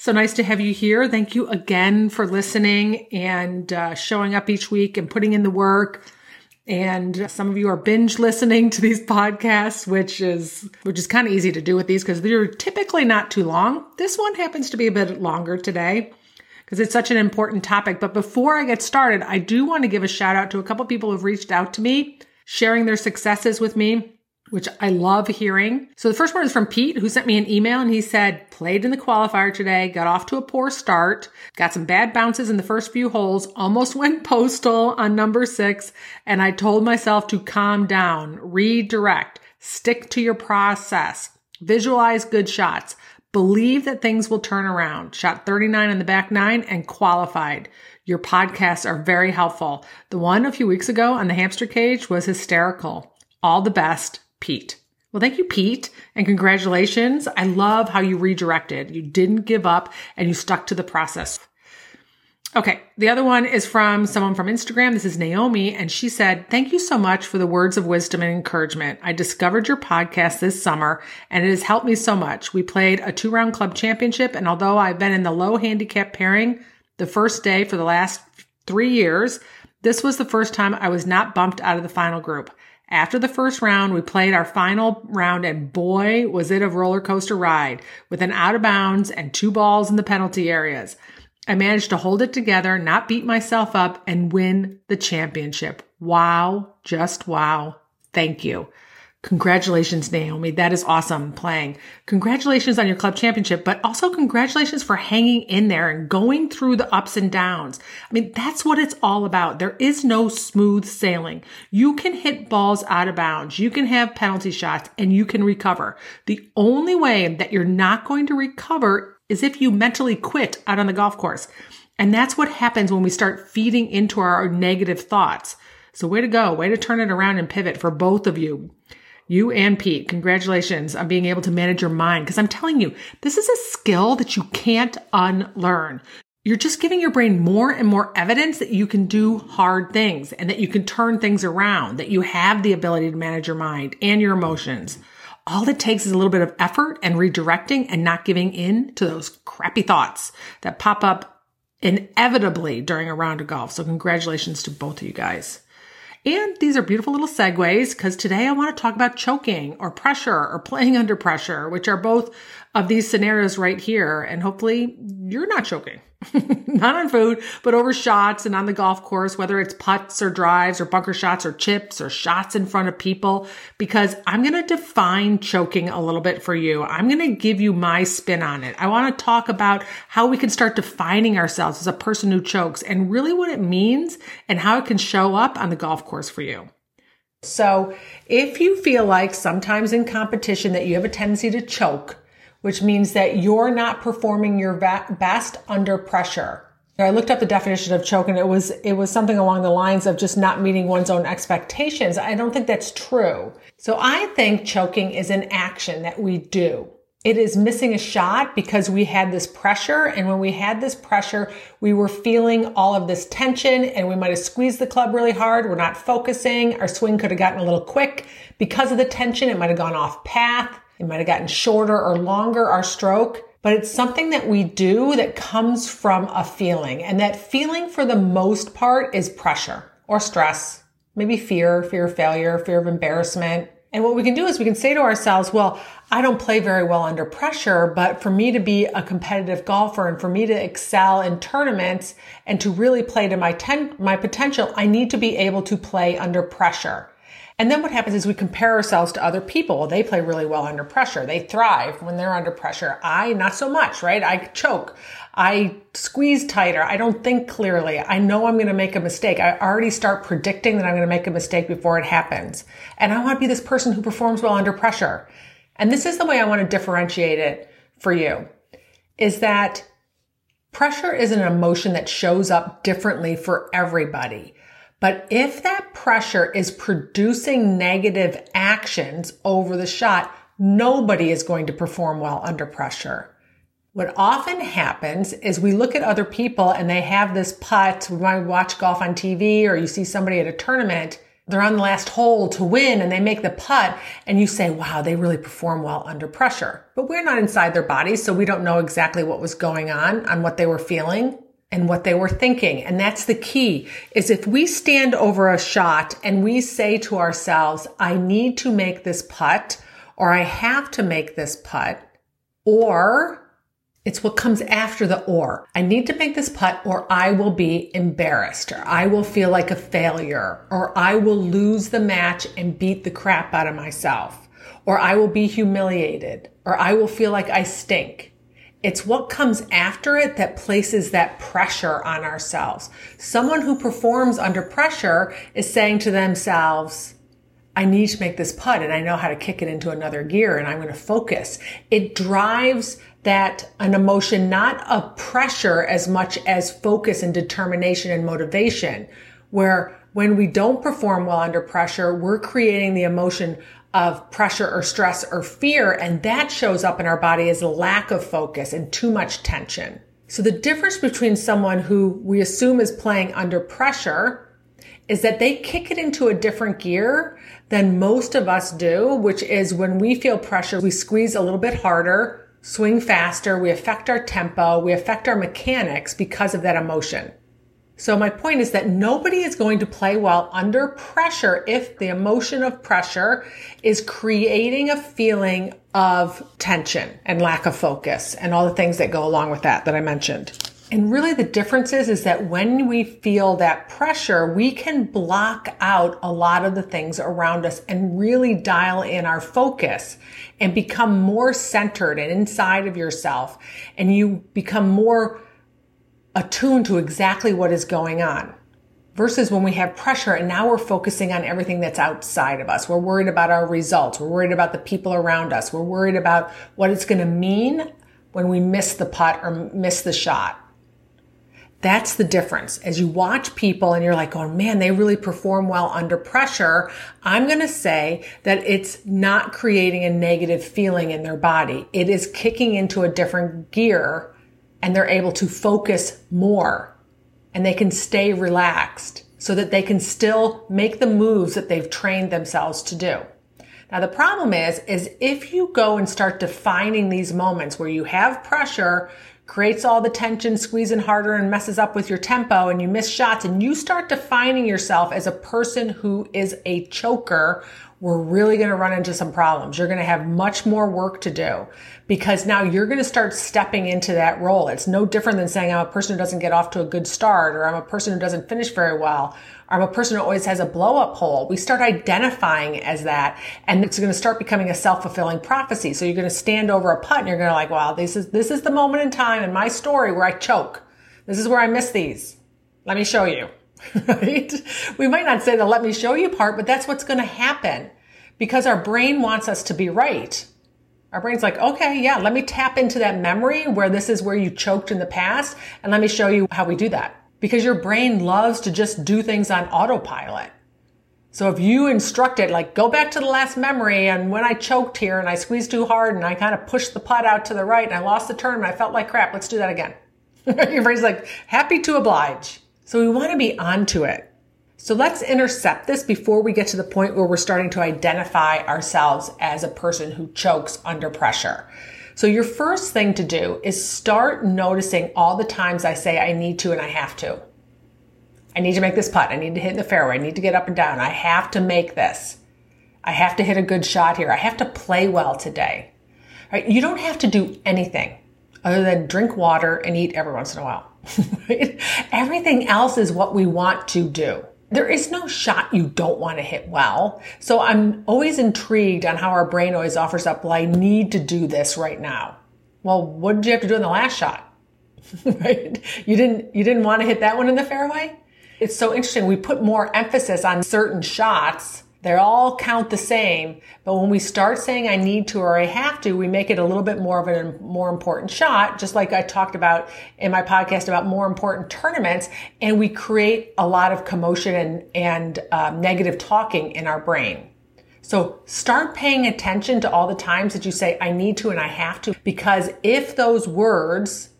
So nice to have you here. Thank you again for listening and uh, showing up each week and putting in the work. And some of you are binge listening to these podcasts, which is which is kind of easy to do with these because they're typically not too long. This one happens to be a bit longer today because it's such an important topic. But before I get started, I do want to give a shout out to a couple people who've reached out to me, sharing their successes with me which I love hearing. So the first one is from Pete, who sent me an email and he said, played in the qualifier today, got off to a poor start, got some bad bounces in the first few holes, almost went postal on number six. And I told myself to calm down, redirect, stick to your process, visualize good shots, believe that things will turn around. Shot 39 in the back nine and qualified. Your podcasts are very helpful. The one a few weeks ago on the hamster cage was hysterical. All the best. Pete. Well, thank you, Pete, and congratulations. I love how you redirected. You didn't give up and you stuck to the process. Okay, the other one is from someone from Instagram. This is Naomi, and she said, Thank you so much for the words of wisdom and encouragement. I discovered your podcast this summer, and it has helped me so much. We played a two round club championship, and although I've been in the low handicap pairing the first day for the last three years, this was the first time I was not bumped out of the final group. After the first round, we played our final round and boy, was it a roller coaster ride with an out of bounds and two balls in the penalty areas. I managed to hold it together, not beat myself up and win the championship. Wow. Just wow. Thank you. Congratulations, Naomi. That is awesome playing. Congratulations on your club championship, but also congratulations for hanging in there and going through the ups and downs. I mean, that's what it's all about. There is no smooth sailing. You can hit balls out of bounds. You can have penalty shots and you can recover. The only way that you're not going to recover is if you mentally quit out on the golf course. And that's what happens when we start feeding into our negative thoughts. So way to go. Way to turn it around and pivot for both of you. You and Pete, congratulations on being able to manage your mind. Cause I'm telling you, this is a skill that you can't unlearn. You're just giving your brain more and more evidence that you can do hard things and that you can turn things around, that you have the ability to manage your mind and your emotions. All it takes is a little bit of effort and redirecting and not giving in to those crappy thoughts that pop up inevitably during a round of golf. So congratulations to both of you guys. And these are beautiful little segues because today I want to talk about choking or pressure or playing under pressure, which are both of these scenarios right here. And hopefully you're not choking. not on food, but over shots and on the golf course, whether it's putts or drives or bunker shots or chips or shots in front of people, because I'm going to define choking a little bit for you. I'm going to give you my spin on it. I want to talk about how we can start defining ourselves as a person who chokes and really what it means and how it can show up on the golf course for you. So if you feel like sometimes in competition that you have a tendency to choke, which means that you're not performing your best under pressure. I looked up the definition of choke and it was, it was something along the lines of just not meeting one's own expectations. I don't think that's true. So I think choking is an action that we do. It is missing a shot because we had this pressure. And when we had this pressure, we were feeling all of this tension and we might have squeezed the club really hard. We're not focusing. Our swing could have gotten a little quick because of the tension. It might have gone off path. It might have gotten shorter or longer, our stroke, but it's something that we do that comes from a feeling. And that feeling for the most part is pressure or stress, maybe fear, fear of failure, fear of embarrassment. And what we can do is we can say to ourselves, well, I don't play very well under pressure, but for me to be a competitive golfer and for me to excel in tournaments and to really play to my ten- my potential, I need to be able to play under pressure. And then what happens is we compare ourselves to other people. They play really well under pressure. They thrive when they're under pressure. I, not so much, right? I choke. I squeeze tighter. I don't think clearly. I know I'm going to make a mistake. I already start predicting that I'm going to make a mistake before it happens. And I want to be this person who performs well under pressure. And this is the way I want to differentiate it for you is that Pressure is an emotion that shows up differently for everybody. But if that pressure is producing negative actions over the shot, nobody is going to perform well under pressure. What often happens is we look at other people and they have this putt. We might watch golf on TV or you see somebody at a tournament. They're on the last hole to win and they make the putt and you say, wow, they really perform well under pressure. But we're not inside their bodies, so we don't know exactly what was going on, on what they were feeling and what they were thinking. And that's the key is if we stand over a shot and we say to ourselves, I need to make this putt or I have to make this putt or it's what comes after the or. I need to make this putt or I will be embarrassed or I will feel like a failure or I will lose the match and beat the crap out of myself or I will be humiliated or I will feel like I stink. It's what comes after it that places that pressure on ourselves. Someone who performs under pressure is saying to themselves, I need to make this putt and I know how to kick it into another gear and I'm going to focus. It drives that an emotion, not a pressure as much as focus and determination and motivation, where when we don't perform well under pressure, we're creating the emotion of pressure or stress or fear. And that shows up in our body as a lack of focus and too much tension. So the difference between someone who we assume is playing under pressure is that they kick it into a different gear than most of us do, which is when we feel pressure, we squeeze a little bit harder, swing faster, we affect our tempo, we affect our mechanics because of that emotion. So my point is that nobody is going to play well under pressure if the emotion of pressure is creating a feeling of tension and lack of focus and all the things that go along with that that I mentioned. And really the difference is, is that when we feel that pressure, we can block out a lot of the things around us and really dial in our focus and become more centered and inside of yourself. And you become more attuned to exactly what is going on versus when we have pressure and now we're focusing on everything that's outside of us. We're worried about our results. We're worried about the people around us. We're worried about what it's going to mean when we miss the putt or miss the shot. That's the difference. As you watch people and you're like, oh man, they really perform well under pressure. I'm going to say that it's not creating a negative feeling in their body. It is kicking into a different gear and they're able to focus more and they can stay relaxed so that they can still make the moves that they've trained themselves to do. Now the problem is, is if you go and start defining these moments where you have pressure, creates all the tension, squeezing harder and messes up with your tempo and you miss shots and you start defining yourself as a person who is a choker, we're really going to run into some problems. You're going to have much more work to do because now you're going to start stepping into that role. It's no different than saying I'm a person who doesn't get off to a good start or I'm a person who doesn't finish very well Or I'm a person who always has a blow up hole. We start identifying as that and it's going to start becoming a self-fulfilling prophecy. So you're going to stand over a putt and you're going to like, wow, this is, this is the moment in time in my story where I choke. This is where I miss these. Let me show you. right? We might not say the let me show you part, but that's what's going to happen because our brain wants us to be right. Our brain's like, okay, yeah, let me tap into that memory where this is where you choked in the past and let me show you how we do that because your brain loves to just do things on autopilot. So if you instruct it, like go back to the last memory and when I choked here and I squeezed too hard and I kind of pushed the putt out to the right and I lost the turn and I felt like crap, let's do that again. Your brain's like, happy to oblige. So we want to be onto it. So let's intercept this before we get to the point where we're starting to identify ourselves as a person who chokes under pressure. So your first thing to do is start noticing all the times I say I need to and I have to. I need to make this putt. I need to hit the fairway. I need to get up and down. I have to make this. I have to hit a good shot here. I have to play well today. Right? You don't have to do anything other than drink water and eat every once in a while. Right? Everything else is what we want to do there is no shot you don't want to hit well. So I'm always intrigued on how our brain always offers up, well, I need to do this right now. Well, what did you have to do in the last shot? right? You didn't, you didn't want to hit that one in the fairway? It's so interesting. We put more emphasis on certain shots They all count the same, but when we start saying I need to or I have to, we make it a little bit more of a more important shot, just like I talked about in my podcast about more important tournaments, and we create a lot of commotion and, and um, negative talking in our brain. So start paying attention to all the times that you say, I need to and I have to, because if those words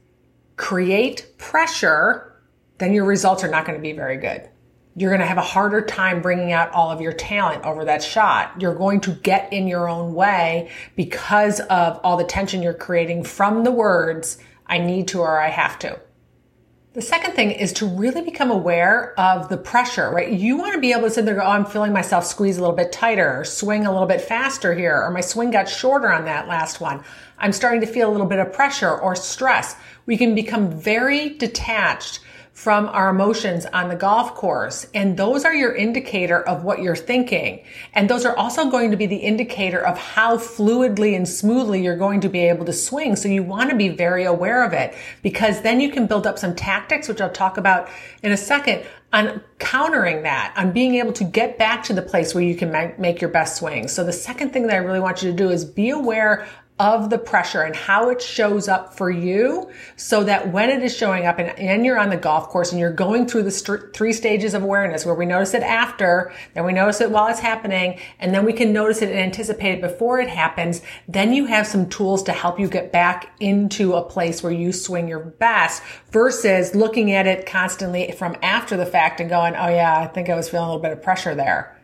create pressure, then your results are not going to be very good. You're going to have a harder time bringing out all of your talent over that shot. You're going to get in your own way because of all the tension you're creating from the words, I need to or I have to. The second thing is to really become aware of the pressure, right? You want to be able to sit there go, oh, I'm feeling myself squeeze a little bit tighter or swing a little bit faster here, or my swing got shorter on that last one. I'm starting to feel a little bit of pressure or stress. We can become very detached from our emotions on the golf course. And those are your indicator of what you're thinking. And those are also going to be the indicator of how fluidly and smoothly you're going to be able to swing. So you want to be very aware of it because then you can build up some tactics, which I'll talk about in a second on countering that, on being able to get back to the place where you can make your best swing. So the second thing that I really want you to do is be aware of the pressure and how it shows up for you so that when it is showing up and, and you're on the golf course and you're going through the st- three stages of awareness where we notice it after, then we notice it while it's happening, and then we can notice it and anticipate it before it happens, then you have some tools to help you get back into a place where you swing your best versus looking at it constantly from after the fact and going, oh yeah, I think I was feeling a little bit of pressure there.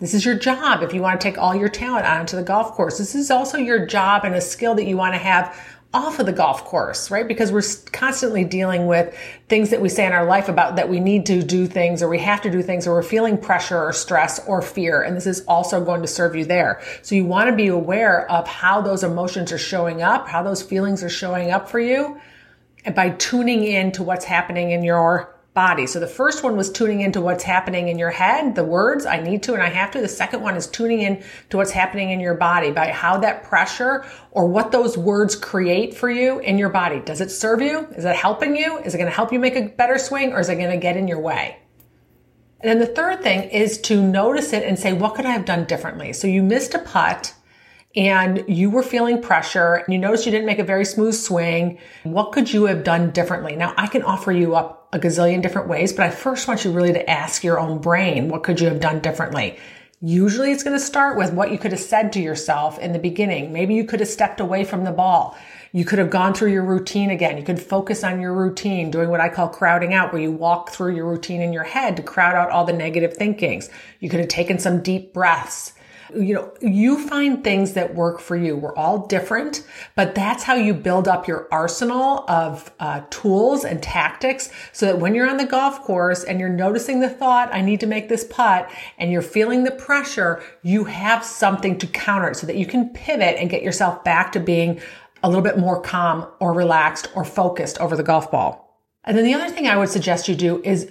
This is your job if you want to take all your talent onto the golf course. This is also your job and a skill that you want to have off of the golf course, right? Because we're constantly dealing with things that we say in our life about that we need to do things or we have to do things or we're feeling pressure or stress or fear. And this is also going to serve you there. So you want to be aware of how those emotions are showing up, how those feelings are showing up for you and by tuning in to what's happening in your body. So the first one was tuning into what's happening in your head, the words, I need to and I have to. The second one is tuning in to what's happening in your body by how that pressure or what those words create for you in your body. Does it serve you? Is it helping you? Is it going to help you make a better swing or is it going to get in your way? And then the third thing is to notice it and say, what could I have done differently? So you missed a putt and you were feeling pressure and you noticed you didn't make a very smooth swing. What could you have done differently? Now I can offer you up a gazillion different ways, but I first want you really to ask your own brain, what could you have done differently? Usually it's going to start with what you could have said to yourself in the beginning. Maybe you could have stepped away from the ball. You could have gone through your routine again. You could focus on your routine, doing what I call crowding out, where you walk through your routine in your head to crowd out all the negative thinkings. You could have taken some deep breaths you know, you find things that work for you. We're all different, but that's how you build up your arsenal of uh, tools and tactics so that when you're on the golf course and you're noticing the thought, I need to make this putt, and you're feeling the pressure, you have something to counter it so that you can pivot and get yourself back to being a little bit more calm or relaxed or focused over the golf ball. And then the other thing I would suggest you do is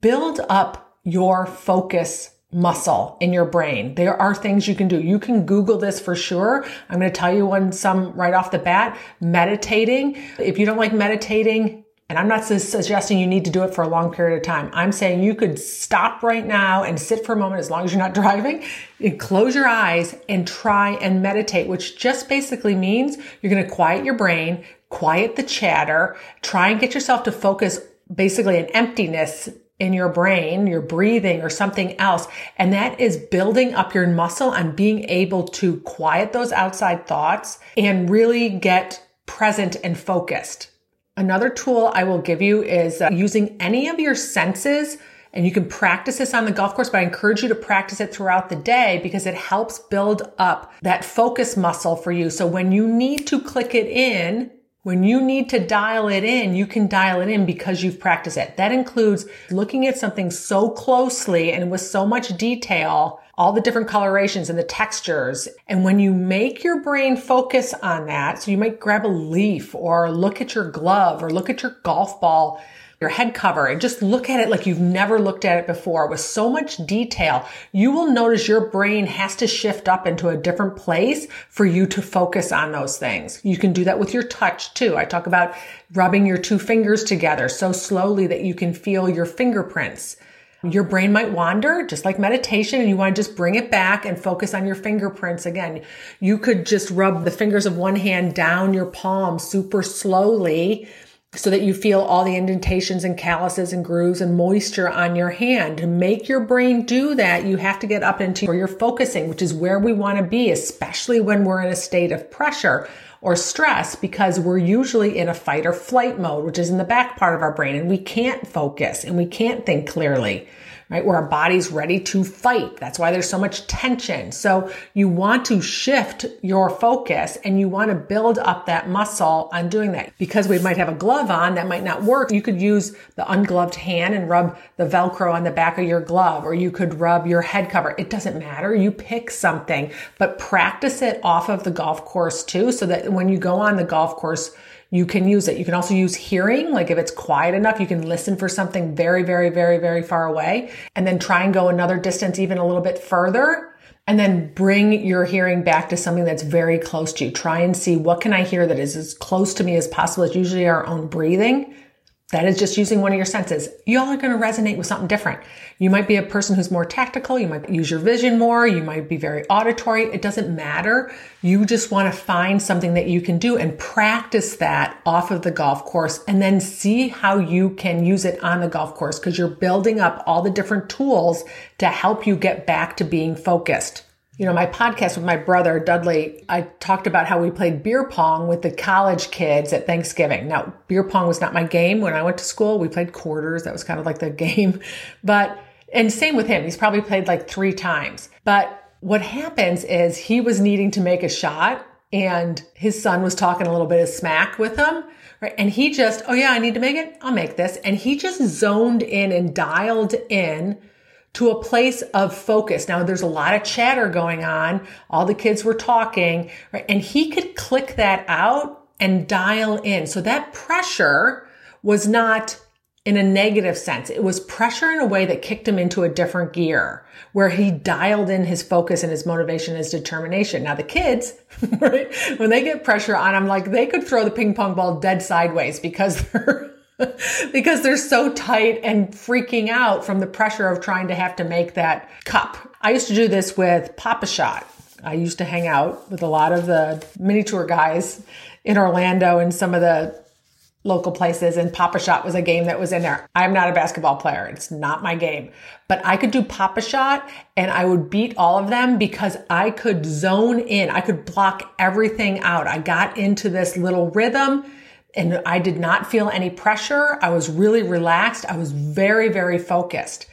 build up your focus muscle in your brain. There are things you can do. You can Google this for sure. I'm going to tell you one, some right off the bat. Meditating. If you don't like meditating, and I'm not suggesting you need to do it for a long period of time. I'm saying you could stop right now and sit for a moment as long as you're not driving and close your eyes and try and meditate, which just basically means you're going to quiet your brain, quiet the chatter, try and get yourself to focus basically an emptiness in your brain, your breathing or something else. And that is building up your muscle and being able to quiet those outside thoughts and really get present and focused. Another tool I will give you is uh, using any of your senses and you can practice this on the golf course, but I encourage you to practice it throughout the day because it helps build up that focus muscle for you. So when you need to click it in, when you need to dial it in, you can dial it in because you've practiced it. That includes looking at something so closely and with so much detail, all the different colorations and the textures. And when you make your brain focus on that, so you might grab a leaf or look at your glove or look at your golf ball your head cover and just look at it like you've never looked at it before with so much detail, you will notice your brain has to shift up into a different place for you to focus on those things. You can do that with your touch too. I talk about rubbing your two fingers together so slowly that you can feel your fingerprints. your brain might wander just like meditation and you want to just bring it back and focus on your fingerprints again. You could just rub the fingers of one hand down your palm super slowly so that you feel all the indentations and calluses and grooves and moisture on your hand. To make your brain do that, you have to get up into where you're focusing, which is where we want to be, especially when we're in a state of pressure or stress, because we're usually in a fight or flight mode, which is in the back part of our brain, and we can't focus and we can't think clearly right? Where our body's ready to fight. That's why there's so much tension. So you want to shift your focus and you want to build up that muscle on doing that. Because we might have a glove on that might not work. You could use the ungloved hand and rub the Velcro on the back of your glove, or you could rub your head cover. It doesn't matter. You pick something, but practice it off of the golf course too, so that when you go on the golf course, you can use it. You can also use hearing. Like if it's quiet enough, you can listen for something very, very, very, very far away and then try and go another distance, even a little bit further. And then bring your hearing back to something that's very close to you. Try and see what can I hear that is as close to me as possible. It's usually our own breathing. That is just using one of your senses. Y'all are going to resonate with something different. You might be a person who's more tactical. You might use your vision more. You might be very auditory. It doesn't matter. You just want to find something that you can do and practice that off of the golf course and then see how you can use it on the golf course because you're building up all the different tools to help you get back to being focused you know, my podcast with my brother, Dudley, I talked about how we played beer pong with the college kids at Thanksgiving. Now, beer pong was not my game when I went to school. We played quarters. That was kind of like the game. But, and same with him. He's probably played like three times. But what happens is he was needing to make a shot and his son was talking a little bit of smack with him. Right. And he just, oh yeah, I need to make it. I'll make this. And he just zoned in and dialed in to a place of focus. Now there's a lot of chatter going on. All the kids were talking, right? And he could click that out and dial in. So that pressure was not in a negative sense. It was pressure in a way that kicked him into a different gear where he dialed in his focus and his motivation, his determination. Now the kids, right, when they get pressure on them, like they could throw the ping pong ball dead sideways because they're because they're so tight and freaking out from the pressure of trying to have to make that cup. I used to do this with Pop-A-Shot. I used to hang out with a lot of the mini tour guys in Orlando and some of the local places and Pop-A-Shot was a game that was in there. I'm not a basketball player. It's not my game, but I could do Pop-A-Shot and I would beat all of them because I could zone in. I could block everything out. I got into this little rhythm and I did not feel any pressure. I was really relaxed. I was very, very focused.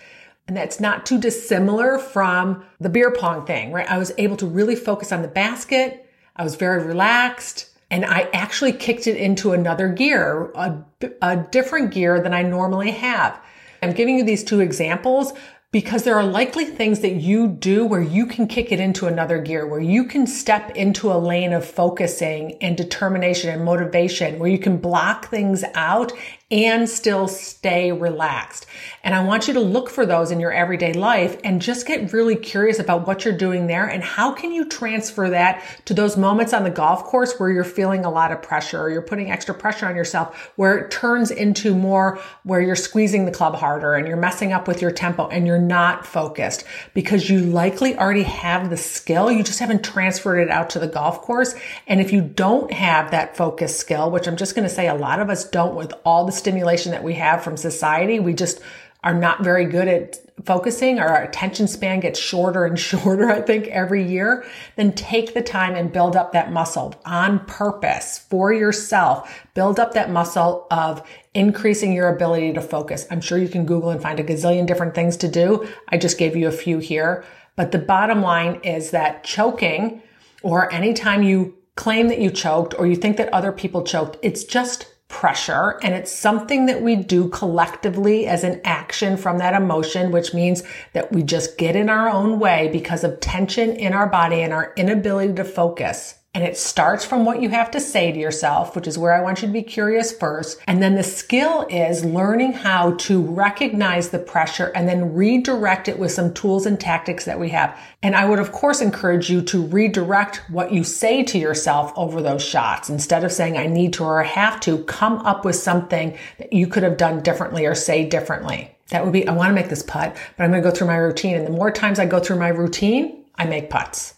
And that's not too dissimilar from the beer pong thing, right? I was able to really focus on the basket. I was very relaxed and I actually kicked it into another gear, a, a different gear than I normally have. I'm giving you these two examples because there are likely things that you do where you can kick it into another gear, where you can step into a lane of focusing and determination and motivation, where you can block things out and still stay relaxed. And I want you to look for those in your everyday life and just get really curious about what you're doing there and how can you transfer that to those moments on the golf course where you're feeling a lot of pressure or you're putting extra pressure on yourself where it turns into more where you're squeezing the club harder and you're messing up with your tempo and you're not focused because you likely already have the skill. You just haven't transferred it out to the golf course. And if you don't have that focus skill, which I'm just going to say a lot of us don't with all the stimulation that we have from society, we just are not very good at focusing our attention span gets shorter and shorter, I think, every year, then take the time and build up that muscle on purpose for yourself. Build up that muscle of increasing your ability to focus. I'm sure you can Google and find a gazillion different things to do. I just gave you a few here. But the bottom line is that choking or anytime you claim that you choked or you think that other people choked, it's just pressure and it's something that we do collectively as an action from that emotion, which means that we just get in our own way because of tension in our body and our inability to focus. And it starts from what you have to say to yourself, which is where I want you to be curious first. And then the skill is learning how to recognize the pressure and then redirect it with some tools and tactics that we have. And I would, of course, encourage you to redirect what you say to yourself over those shots. Instead of saying, I need to or I have to, come up with something that you could have done differently or say differently. That would be, I want to make this putt, but I'm going to go through my routine. And the more times I go through my routine, I make putts.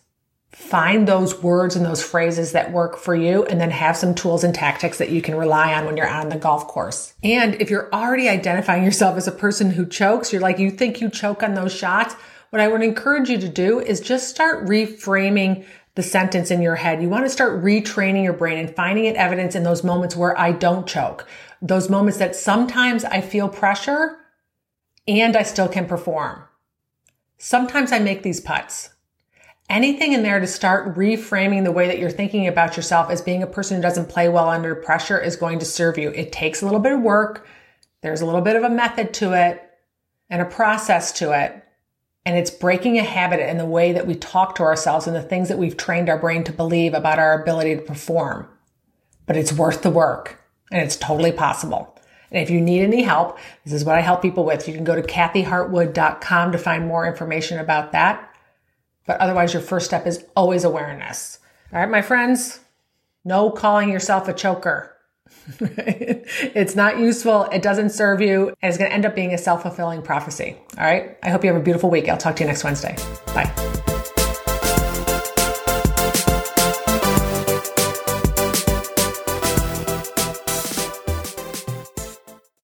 Find those words and those phrases that work for you and then have some tools and tactics that you can rely on when you're on the golf course. And if you're already identifying yourself as a person who chokes, you're like, you think you choke on those shots. What I would encourage you to do is just start reframing the sentence in your head. You want to start retraining your brain and finding it evidence in those moments where I don't choke. Those moments that sometimes I feel pressure and I still can perform. Sometimes I make these putts. Anything in there to start reframing the way that you're thinking about yourself as being a person who doesn't play well under pressure is going to serve you. It takes a little bit of work. There's a little bit of a method to it and a process to it. And it's breaking a habit in the way that we talk to ourselves and the things that we've trained our brain to believe about our ability to perform. But it's worth the work and it's totally possible. And if you need any help, this is what I help people with. You can go to kathyhartwahl.com to find more information about that. But otherwise, your first step is always awareness. All right, my friends, no calling yourself a choker. it's not useful. It doesn't serve you. And it's going to end up being a self fulfilling prophecy. All right. I hope you have a beautiful week. I'll talk to you next Wednesday. Bye.